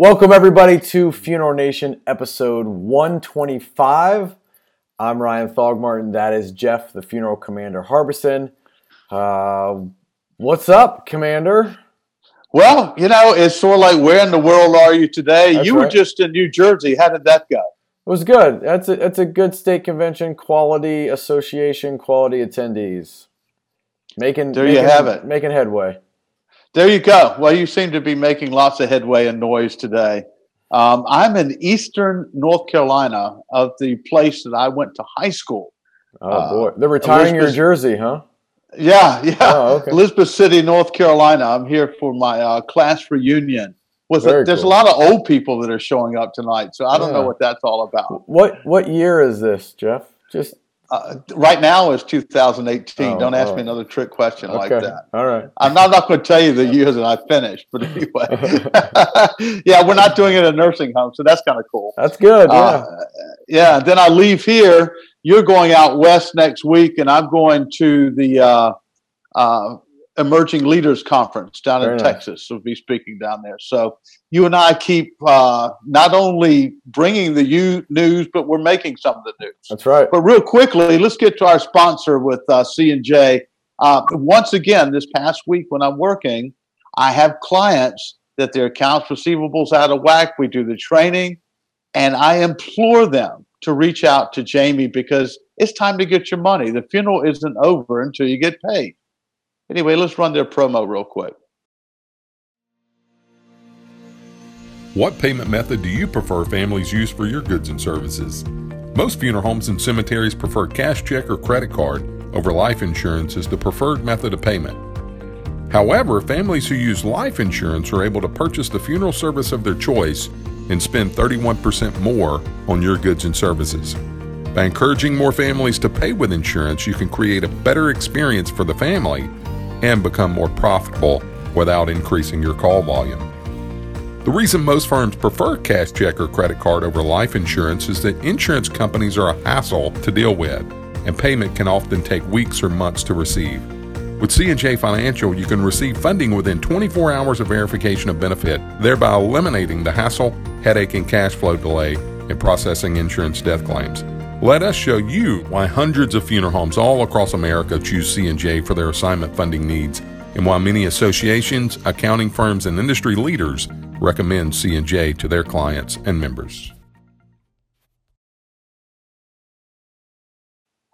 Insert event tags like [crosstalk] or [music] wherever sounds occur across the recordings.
Welcome, everybody, to Funeral Nation episode 125. I'm Ryan Thogmartin. That is Jeff, the funeral commander Harbison. Uh, what's up, Commander? Well, you know, it's sort of like where in the world are you today? That's you were right. just in New Jersey. How did that go? It was good. That's a, that's a good state convention, quality association, quality attendees. Making There you have it. Making headway. There you go. Well, you seem to be making lots of headway and noise today. Um, I'm in Eastern North Carolina, of the place that I went to high school. Oh Uh, boy, they're retiring your jersey, huh? Yeah, [laughs] yeah. Oh, okay. Elizabeth City, North Carolina. I'm here for my uh, class reunion. Was Very there's cool. a lot of old people that are showing up tonight, so I don't Yeah. know what that's all about. What what year is this, Jeff? Just Uh, right now is 2018. Oh, don't ask oh. me another trick question like that. All right. I'm not, not going to tell you the years that I finished, but anyway. [laughs] yeah, we're not doing it in a nursing home, so that's kind of cool. That's good. Yeah. Uh, yeah, then I leave here. You're going out west next week, and I'm going to the uh, uh, Emerging Leaders Conference down Very in nice. Texas. So, be speaking down there. So, you and I keep uh, not only bringing the u- news, but we're making some of the news. That's right. But real quickly, let's get to our sponsor with uh, C and J. Uh, once again, this past week when I'm working, I have clients that their accounts receivables out of whack. We do the training, and I implore them to reach out to Jamie because it's time to get your money. The funeral isn't over until you get paid. Anyway, let's run their promo real quick. What payment method do you prefer families use for your goods and services? Most funeral homes and cemeteries prefer cash check or credit card over life insurance as the preferred method of payment. However, families who use life insurance are able to purchase the funeral service of their choice and spend 31% more on your goods and services. By encouraging more families to pay with insurance, you can create a better experience for the family and become more profitable without increasing your call volume. The reason most firms prefer cash check or credit card over life insurance is that insurance companies are a hassle to deal with, and payment can often take weeks or months to receive. With C&J Financial, you can receive funding within 24 hours of verification of benefit, thereby eliminating the hassle, headache, and cash flow delay in processing insurance death claims. Let us show you why hundreds of funeral homes all across America choose C&J for their assignment funding needs and why many associations, accounting firms, and industry leaders recommend C&J to their clients and members.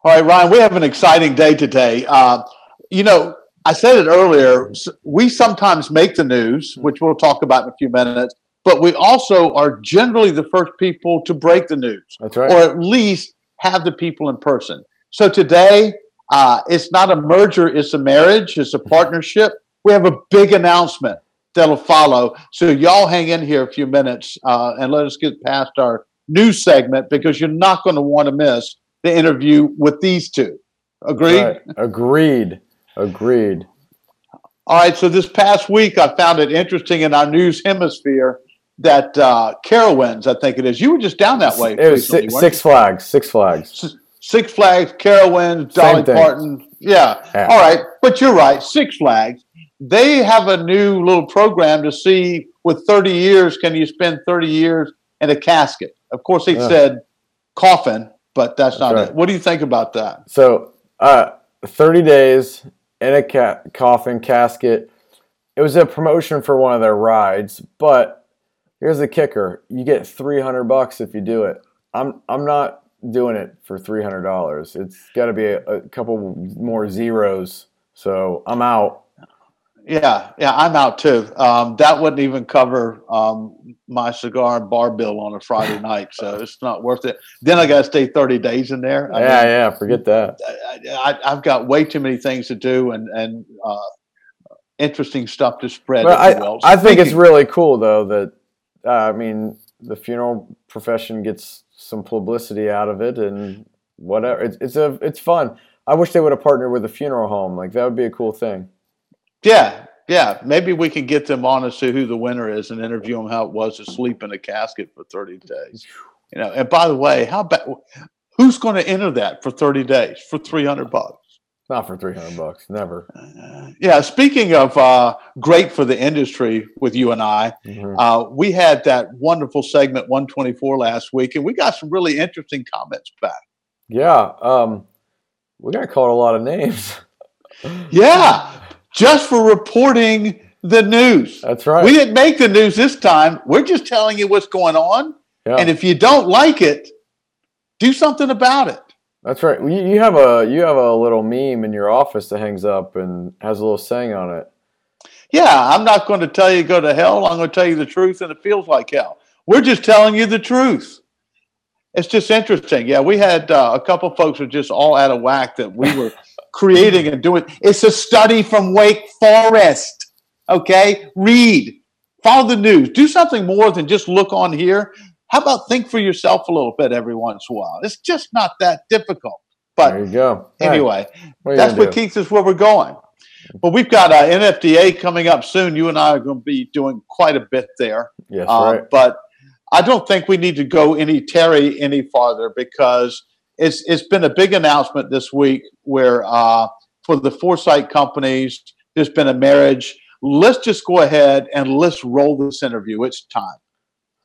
All right, Ryan, we have an exciting day today. Uh, you know, I said it earlier. We sometimes make the news, which we'll talk about in a few minutes, but we also are generally the first people to break the news, That's right. or at least have the people in person. So today, uh, it's not a merger, it's a marriage, it's a partnership. We have a big announcement that'll follow. So, y'all hang in here a few minutes uh, and let us get past our news segment because you're not going to want to miss the interview with these two. Agreed? Right. Agreed. Agreed. All right. So this past week, I found it interesting in our news hemisphere that uh, Carowinds, I think it is. You were just down that way. It was recently, six, Flags. Six Flags. Six Flags, Carowinds, Dolly. Parton. Yeah. Yeah. All right. But you're right. Six Flags. They have a new little program to see with 30 years, can you spend 30 years in a casket? Of course, he Yeah. said coffin, but that's, not right. it. What do you think about that? So, uh, 30 days in a ca- coffin casket. It was a promotion for one of their rides, but here's the kicker: you get 300 bucks if you do it. I'm I'm not doing it for 300 dollars. It's got to be a, a couple more zeros. So I'm out. Yeah, yeah, I'm out too. Um, that wouldn't even cover um, my cigar and bar bill on a Friday night, so it's not worth it. Then I got to stay 30 days in there. I yeah, mean, yeah. Forget that. I, I've got way too many things to do and and uh, interesting stuff to spread. You I, will. I think it's really cool though that uh, I mean the funeral profession gets some publicity out of it and whatever. It's it's a it's fun. I wish they would have partnered with a funeral home. Like that would be a cool thing. yeah, yeah. Maybe we can get them on and see who the winner is and interview them how it was to sleep in a casket for 30 days. You know, and by the way, how about who's going to enter that for 30 days for 300 bucks? Not for 300 bucks. Never. Uh, yeah. Speaking of uh, great for the industry with you and I, mm-hmm. uh, we had that wonderful segment 124 last week, and we got some really interesting comments back. Yeah. Um, we got called a lot of names. [laughs] yeah. Just for reporting the news. That's right. We didn't make the news this time. We're just telling you what's going on. Yeah. And if you don't like it, do something about it. That's right. You, you have a you have a little meme in your office that hangs up and has a little saying on it. Yeah, I'm not going to tell you go to hell. I'm going to tell you the truth, and it feels like hell. We're just telling you the truth. It's just interesting. Yeah, we had uh, a couple folks were just all out of whack that we were [laughs] creating and doing. It's a study from Wake Forest. Okay, read, follow the news, do something more than just look on here. How about think for yourself a little bit every once in a while? It's just not that difficult. But there you go. Anyway, what that's what do? keeps us where we're going. Well, we've got uh, NFDA coming up soon. You and I are going to be doing quite a bit there. Yes, uh, right. But I don't think we need to go any Terry any farther because it's it's been a big announcement this week where uh, for the foresight companies there's been a marriage. Let's just go ahead and let's roll this interview. It's time.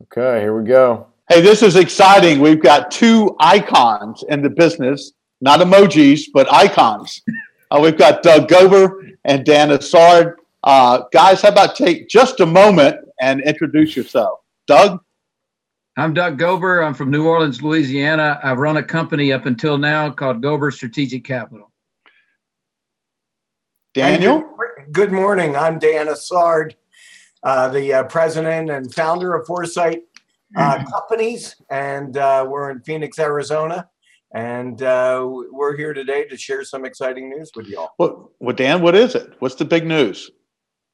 Okay, here we go. Hey, this is exciting. We've got two icons in the business, not emojis, but icons. Uh, we've got Doug Gober and Dan Isard. Uh, guys, how about take just a moment and introduce yourself? Doug? I'm Doug Gober. I'm from New Orleans, Louisiana. I've run a company up until now called Gober Strategic Capital. Daniel? Good, good morning. I'm Dan Isard uh, the uh, president and founder of Foresight uh, mm-hmm. Companies, and uh, we're in Phoenix, Arizona. And uh, we're here today to share some exciting news with y'all. Well, well, Dan, what is it? What's the big news?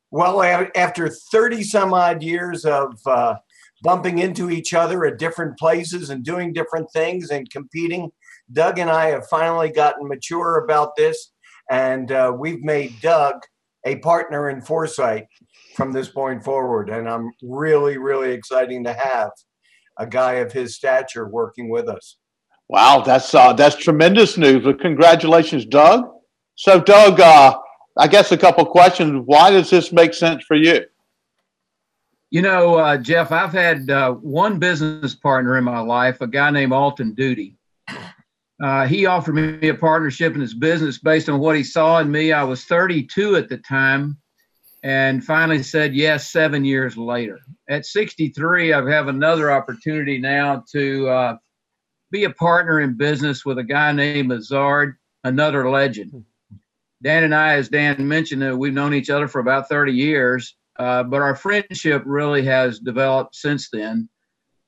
Well, after 30 some odd years of bumping into each other at different places and doing different things and competing, Doug and I have finally gotten mature about this. And uh, we've made Doug a partner in Foresight from this point forward. And I'm really, really exciting to have a guy of his stature working with us. Wow, that's uh, that's tremendous news. Well, congratulations, Doug. So, Doug, uh, I guess a couple questions. Why does this make sense for you? You know, uh, Jeff, I've had uh, one business partner in my life, a guy named Alton Duty. Uh, he offered me a partnership in his business based on what he saw in me. I was 32 at the time, and finally said yes seven years later. At 63, I have another opportunity now to uh, be a partner in business with a guy named Isard, another legend. Dan and I, as Dan mentioned, uh, we've known each other for about 30 years, uh, but our friendship really has developed since then.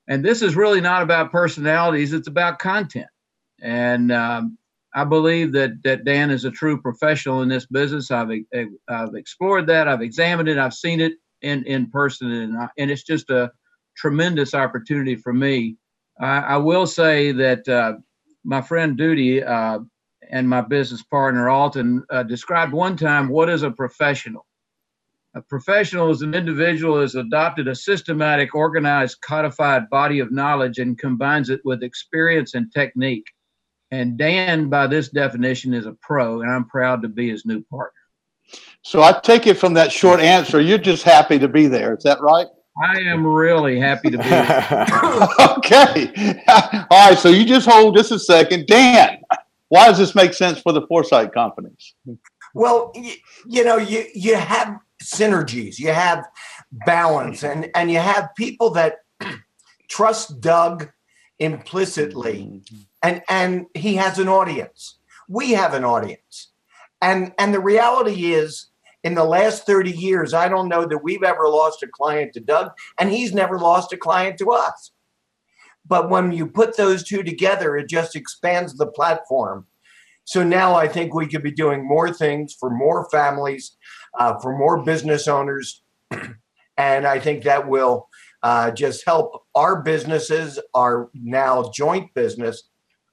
And this is really not about personalities, it's about content. And um, I believe that that Dan is a true professional in this business. I've I've explored that. I've examined it. I've seen it in in person, and I, and it's just a tremendous opportunity for me. I, I will say that uh, my friend Duty uh, and my business partner Alton uh, described one time what is a professional. A professional is an individual who has adopted a systematic, organized, codified body of knowledge and combines it with experience and technique. And Dan, by this definition, is a pro, and I'm proud to be his new partner. So I take it from that short answer, you're just happy to be there. Is that right? I am really happy to be there. [laughs] okay. [laughs] All right. So you just hold just a second. Dan, why does this make sense for the foresight companies? Well, you, you know, you, you have synergies, you have balance, and, and you have people that [clears throat] trust Doug implicitly. Mm-hmm. And and he has an audience. We have an audience. And and the reality is in the last 30 years i don't know that we've ever lost a client to doug and he's never lost a client to us. But when you put those two together it just expands the platform. So now i think we could be doing more things for more families uh, for more business owners. [clears throat] And i think that will uh, just help our businesses our now joint business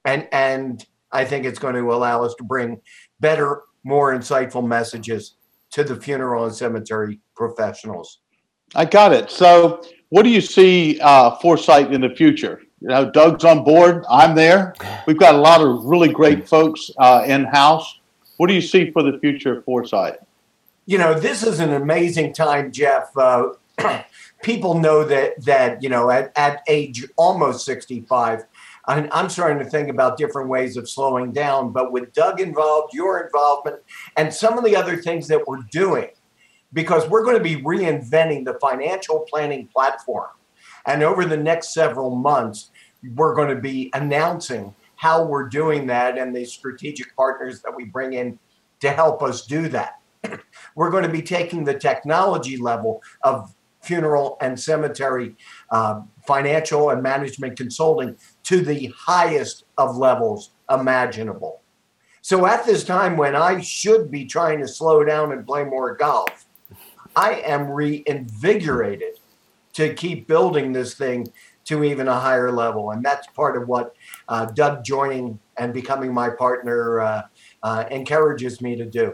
and and I think it's going to allow us to bring better, more insightful messages to the funeral and cemetery professionals. I got it. So, what do you see uh, foresight in the future? You know, Doug's on board. I'm there. We've got a lot of really great folks uh, in house. What do you see for the future of Foresight? You know, this is an amazing time, Jeff. Uh, [clears throat] people know that that you know at, at age almost 65 I'm, I'm starting to think about different ways of slowing down but with doug involved your involvement and some of the other things that we're doing because we're going to be reinventing the financial planning platform. And over the next several months we're going to be announcing how we're doing that and the strategic partners that we bring in to help us do that. [clears throat] We're going to be taking the technology level of funeral and cemetery uh, financial and management consulting to the highest of levels imaginable. So at this time when I should be trying to slow down and play more golf, I am reinvigorated to keep building this thing to even a higher level. And that's part of what uh, Doug joining and becoming my partner uh, uh, encourages me to do.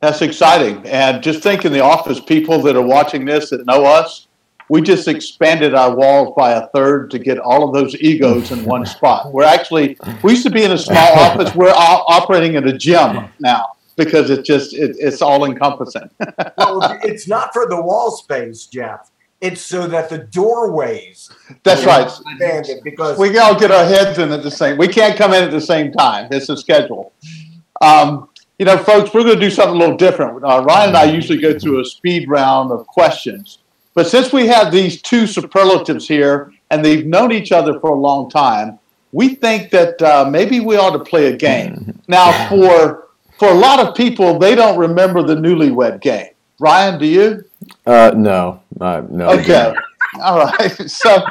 That's exciting. And just think in the office, people that are watching this that know us, we just expanded our walls by a third to get all of those egos in one spot. We're actually, we used to be in a small [laughs] office. We're operating in a gym now because it's just, it, it's all encompassing. [laughs] well, it's not for the wall space, Jeff. It's so that the doorways. That's right. Because we all get our heads in at the same. We can't come in at the same time. It's a schedule. Um, you know, folks, we're going to do something a little different. Uh, Ryan and I usually go through a speed round of questions. But since we have these two superlatives here and they've known each other for a long time, we think that uh, maybe we ought to play a game. [laughs] Now, for for a lot of people, they don't remember the newlywed game. Ryan, do you? Uh, no, uh, no. Okay, [laughs] all right. So,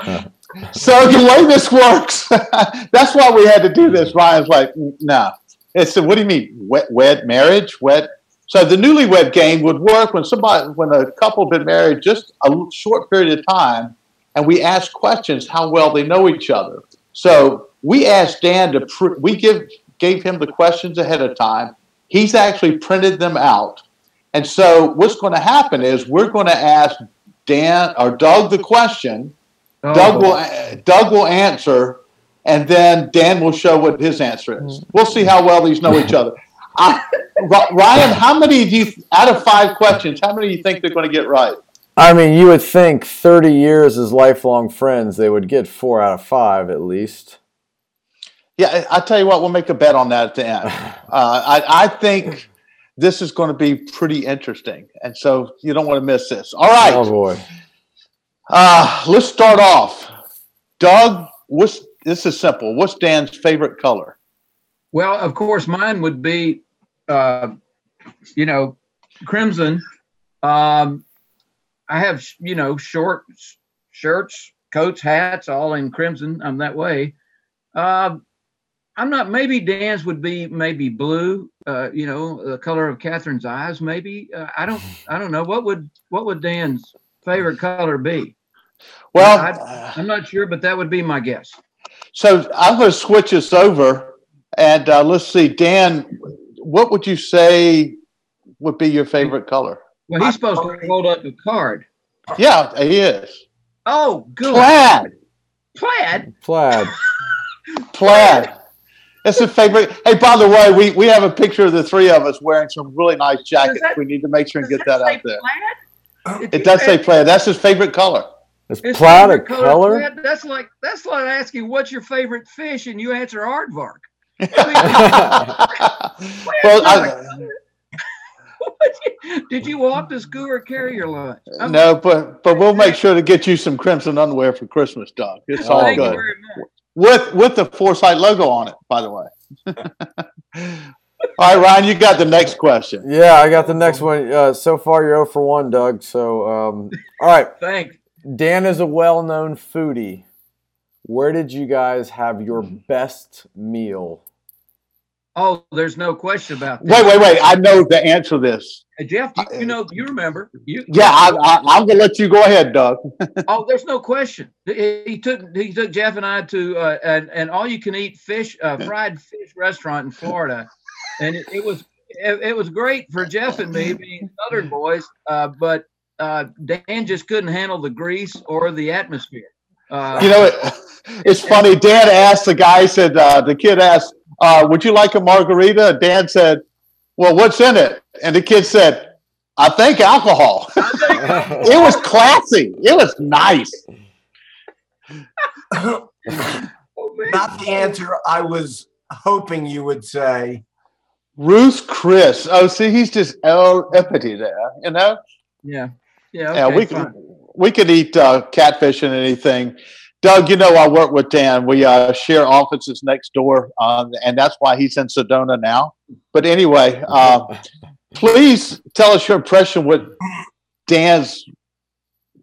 so the way this works, [laughs] that's why we had to do this. Ryan's like, no, it said, what do you mean, wet, wed marriage, wet? So the newlywed game would work when somebody, when a couple had been married just a short period of time, and we ask questions how well they know each other. So we asked Dan to, pr- we give gave him the questions ahead of time. He's actually printed them out, and so what's going to happen is we're going to ask Dan or Doug the question. Oh. Doug will Doug will answer, and then Dan will show what his answer is. Mm. We'll see how well these know each other. I, Ryan, how many do you, out of five questions, how many do you think they're going to get right? I mean, you would think 30 years as lifelong friends, they would get four out of five at least. Yeah, I tell you what, we'll make a bet on that at the end. [laughs] Uh, I, I think this is going to be pretty interesting, and so you don't want to miss this. All right. Oh boy. Uh, let's start off. Doug, what's this is simple. What's Dan's favorite color? Well, of course, mine would be, uh, you know, crimson. Um, I have, you know, shorts, shirts, coats, hats, all in crimson. I'm that way. Uh, I'm not. Maybe Dan's would be maybe blue. Uh, you know, the color of Catherine's eyes. Maybe uh, I don't. I don't know. What would what would Dan's favorite color be? Well, I, I'm not sure, but that would be my guess. So I'm going to switch us over, and uh, let's see, Dan. What would you say would be your favorite color? Well, he's supposed to hold up the card. Yeah, he is. Oh, good. Plaid. Plaid. Plaid. [laughs] Plaid. That's a favorite. Hey, by the way, we, we have a picture of the three of us wearing some really nice jackets. That, we need to make sure and get that, that out there. Plaid? It does say plaid. That's his favorite color. Is plaid a color? color? That's like that's like asking what's your favorite fish, and you answer aardvark. [laughs] well, I, did you walk to school or carry your lunch? I'm no, but but we'll make sure to get you some crimson underwear for Christmas, Doug. It's all good. With with the Foresight logo on it, by the way. [laughs] all right, Ryan, you got the next question. Yeah, I got the next one. Uh, so far, you're 0 for 1, Doug. So, um, all right. [laughs] Thanks. Dan is a well-known foodie. Where did you guys have your best meal? Oh, there's no question about that. Wait, wait, wait! I know the answer to this. Hey, Jeff, you, you know, you remember? You, yeah, I, am going to let you go ahead, Doug. [laughs] oh, there's no question. He took he took Jeff and I to uh, an, an all you can eat fish uh, fried fish restaurant in Florida, and it, it was it, it, was great for Jeff and me being [laughs] Southern boys, uh, but uh, Dan just couldn't handle the grease or the atmosphere. Uh, you know, it, it's funny. Dan asked the guy, said, uh, the kid asked, uh, would you like a margarita? Dan said, Well, what's in it? And the kid said, I think alcohol. [laughs] it was classy. It was nice. Oh. Not the answer I was hoping you would say. Ruth Chris. Oh, see, he's just El Epity there, you know? Yeah. Yeah. yeah, okay, we fine. We could eat uh, catfish and anything. Doug, you know I work with Dan. We uh, share offices next door, um, and that's why he's in Sedona now. But anyway, uh, please tell us your impression with Dan's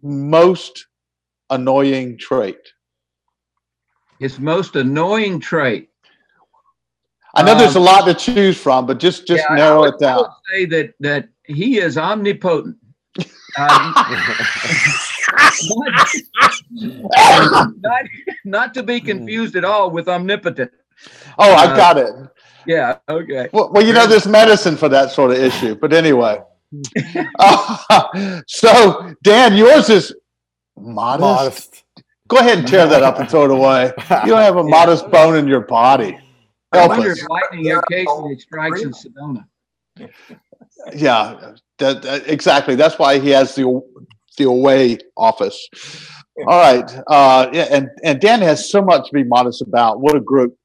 most annoying trait. His most annoying trait. I know there's a Um, lot to choose from, but just just Yeah, narrow would- it down. I would say that that he is omnipotent. Uh, [laughs] [laughs] not, not, not to be confused at all with omnipotent. Oh, I uh, got it. Yeah. Okay. Well, well, you know, there's medicine for that sort of issue. But anyway, Uh, [laughs] [laughs] so Dan, yours is modest. Modest. Go ahead and tear that up and throw it away. You don't have a [laughs] modest bone in your body. I Help wonder us. if lightning occasionally strikes in Sedona. Yeah, that, that- exactly. That's why he has the the away office. All right, uh, yeah, and and Dan has so much to be modest about. What a group!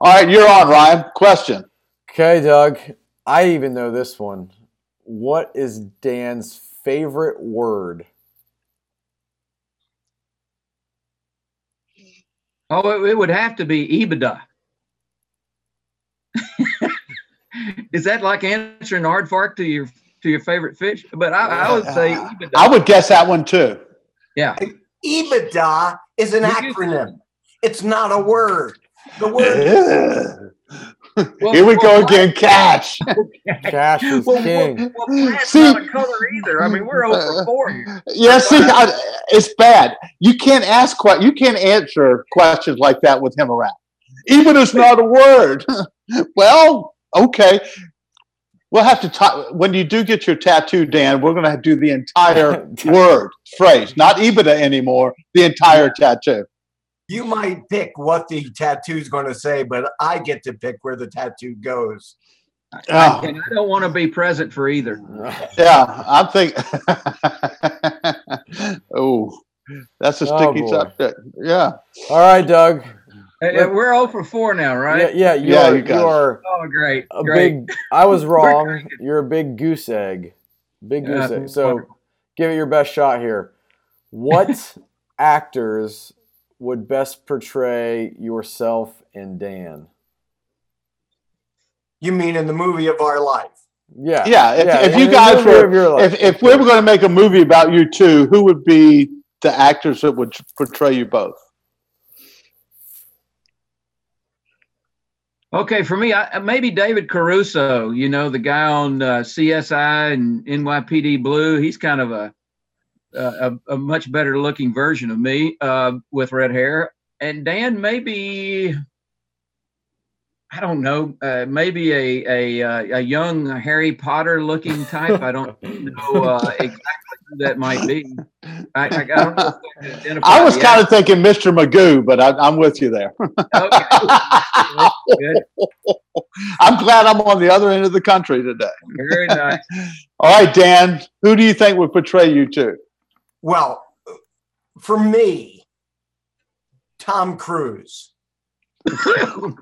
All right, you're on, Ryan. Question. Okay, Doug. I even know this one. What is Dan's favorite word? Oh, it, it would have to be EBITDA. [laughs] Is that like answering aardvark to your to your favorite fish? But I, I would say uh, EBITDA. I would guess that one too. yeah. EBITDA is an You acronym. It's not a word. The [laughs] word Well, Here we go well, again. Cash. Cash is Well, king. well, well, that's See- not a color either. I mean, we're over uh, four here. Yeah, see, I, it's bad. You can't ask que- You can't answer questions like that with him around. Even it's not a word. [laughs] well, okay. We'll have to talk when you do get your tattoo, Dan. We're going to do the entire [laughs] word phrase, not EBITDA anymore. The entire tattoo. you might pick what the tattoo's going to say, but I get to pick where the tattoo goes. Oh, And I don't want to be present for either. [laughs] yeah, I'm thinking. [laughs] oh, that's a Oh, sticky boy. subject. Yeah. All right, Doug. We're 0 for 4 now, right? Yeah, yeah, you Yeah, are, you you are Oh, great. a great. big. I was [laughs] wrong. You're a big goose egg. Big Yeah, goose egg. So wonderful. give it your best shot here. What [laughs] actors would best portray yourself and Dan? You mean in the movie of our life? Yeah. Yeah, if- if you guys were- of your life. If, if we were going to make a movie about you two, who would be the actors that would portray you both? Okay, for me, I, maybe David Caruso, you know, the guy on uh, CSI and NYPD Blue. He's kind of a a, a much better looking version of me uh, with red hair. And Dan, maybe I don't know, uh, maybe a a uh, a young Harry Potter looking type. I don't know uh, exactly who that might be. I, I, I don't know I can identify. I was kind of thinking Mr. Magoo, but I, I'm with you there. Okay. [laughs] [laughs] I'm glad I'm on the other end of the country today. very nice. [laughs] All right, Dan, who do you think would portray you two? Well, for me, Tom Cruise. [laughs] Doug,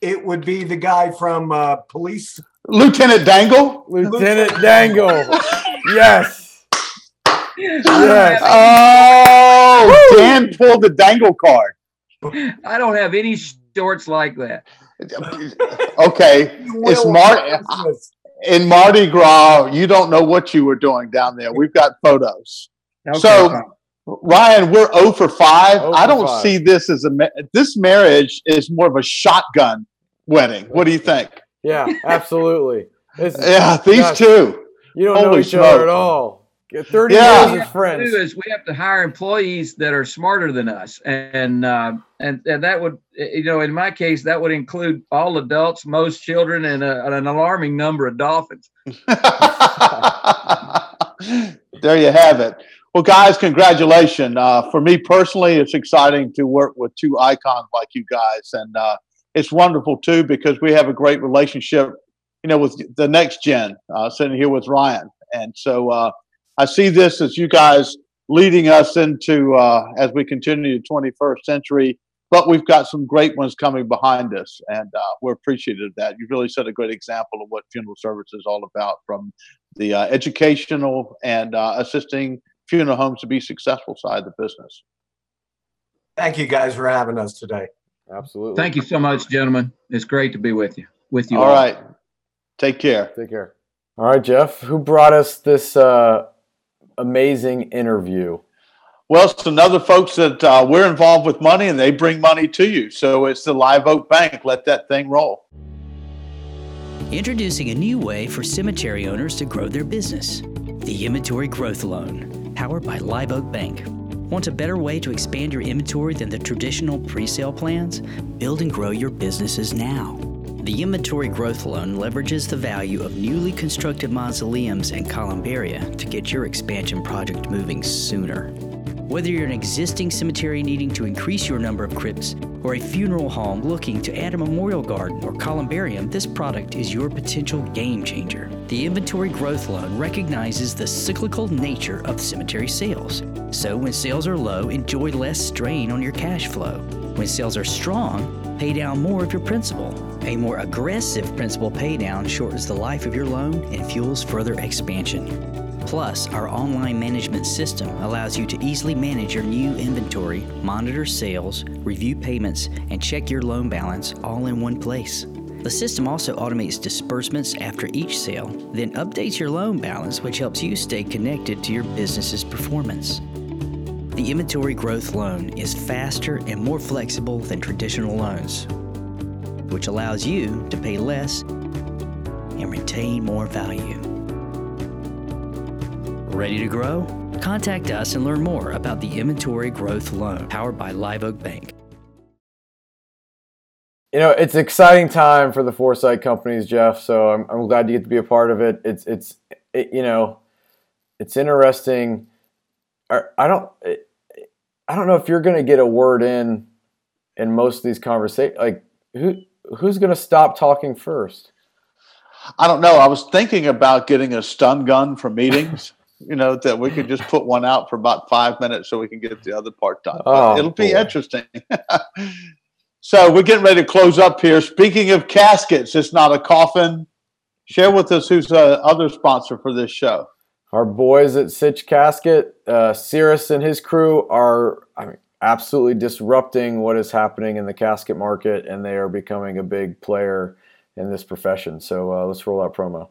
it would be the guy from uh, Police. Lieutenant Dangle? Lieutenant Dangle. yes. Yes. Oh, Dan pulled the Dangle card. I don't have any shorts like that. Okay, [laughs] it's Will Mar- in Mardi Gras. You don't know what you were doing down there. We've got photos. Okay, So- Ryan, we're 0 for 5. 0 I don't 5. see this as a ma- this marriage is more of a shotgun wedding. What do you think? Yeah, absolutely. This is- Yeah, these Gosh, two. You don't know Holy each other at all. Get 30 Yeah. years as friends. do is we have to hire employees that are smarter than us, and uh, and and that would you know in my case that would include all adults, most children, and a, an alarming number of dolphins. [laughs] there you have it. Well, guys, congratulations. Uh, for me personally, it's exciting to work with two icons like you guys. And uh, it's wonderful too because we have a great relationship, you know, with the next gen. Uh, sitting here with Ryan, and so uh, I see this as you guys leading us into uh, as we continue the 21st century. But we've got some great ones coming behind us, and uh, we're appreciative of that. You've really set a great example of what funeral service is all about, from the uh, educational and uh, assisting funeral homes to be successful side of the business. Thank you guys for having us today. Absolutely. Thank you so much, gentlemen. It's great to be with you. With you. all right. Take care. Take care. All right, Jeff. Who brought us this uh, amazing interview? Well, it's another folks that uh, we're involved with money and they bring money to you. So it's the Live Oak Bank. Let that thing roll. Introducing a new way for cemetery owners to grow their business the Inventory Growth Loan, powered by Live Oak Bank. Want a better way to expand your inventory than the traditional pre sale plans? Build and grow your businesses now. The Inventory Growth Loan leverages the value of newly constructed mausoleums and columbaria to get your expansion project moving sooner. Whether you're an existing cemetery needing to increase your number of crypts or a funeral home looking to add a memorial garden or columbarium, this product is your potential game changer. The Inventory Growth Loan recognizes the cyclical nature of cemetery sales. So when sales are low, enjoy less strain on your cash flow. When sales are strong, pay down more of your principal. A more aggressive principal paydown shortens the life of your loan and fuels further expansion. Plus, our online management system allows you to easily manage your new inventory, monitor sales, review payments, and check your loan balance all in one place. The system also automates disbursements after each sale, then updates your loan balance, which helps you stay connected to your business's performance. The inventory growth loan is faster and more flexible than traditional loans, which allows you to pay less and retain more value. Ready to grow? Contact us and learn more about the Inventory Growth Loan powered by Live Oak Bank. You know, it's an exciting time for the foresight companies, Jeff. So I'm, I'm glad you get to be a part of it. It's it's it, you know, it's interesting. I don't I don't know if you're going to get a word in in most of these conversations. Like who who's going to stop talking first? I don't know. I was thinking about getting a stun gun for meetings. [laughs] you know, that we could just put one out for about five minutes so we can get the other part done. Oh, it'll be boy. interesting. [laughs] so we're getting ready to close up here. Speaking of caskets, it's not a coffin. Share with us who's the other sponsor for this show. Our boys at Sitch Casket, uh, Cirrus and his crew are I mean, absolutely disrupting what is happening in the casket market, and they are becoming a big player in this profession. So uh, let's roll out promo.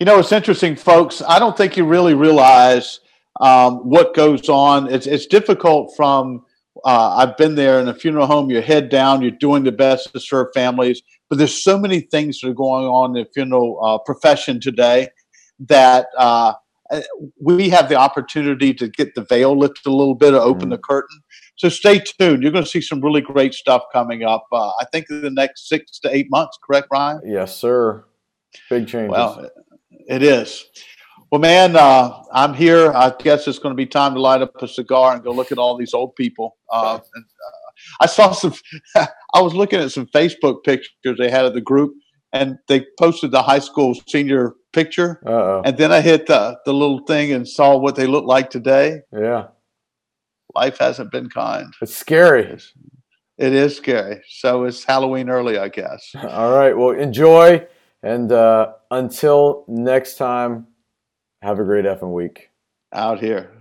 You know, it's interesting, folks. I don't think you really realize um, what goes on. It's, it's difficult from, uh, I've been there in a funeral home, you're head down, you're doing the best to serve families, but there's so many things that are going on in the funeral uh, profession today that uh, we have the opportunity to get the veil lifted a little bit, or open mm. the curtain. So stay tuned. You're going to see some really great stuff coming up. Uh, I think in the next six to eight months. Correct, Ryan? Yes, sir. Big changes. Well, it is. Well, man, uh, I'm here. I guess it's going to be time to light up a cigar and go look at all these old people. Uh, and, uh, I saw some. [laughs] I was looking at some Facebook pictures they had of the group, and they posted the high school senior picture. Uh-oh. And then I hit the the little thing and saw what they look like today. Yeah, life hasn't been kind. It's scary. It's, it is scary. So it's Halloween early, I guess. [laughs] All right. Well, enjoy. And uh, until next time, have a great effing week. Out here.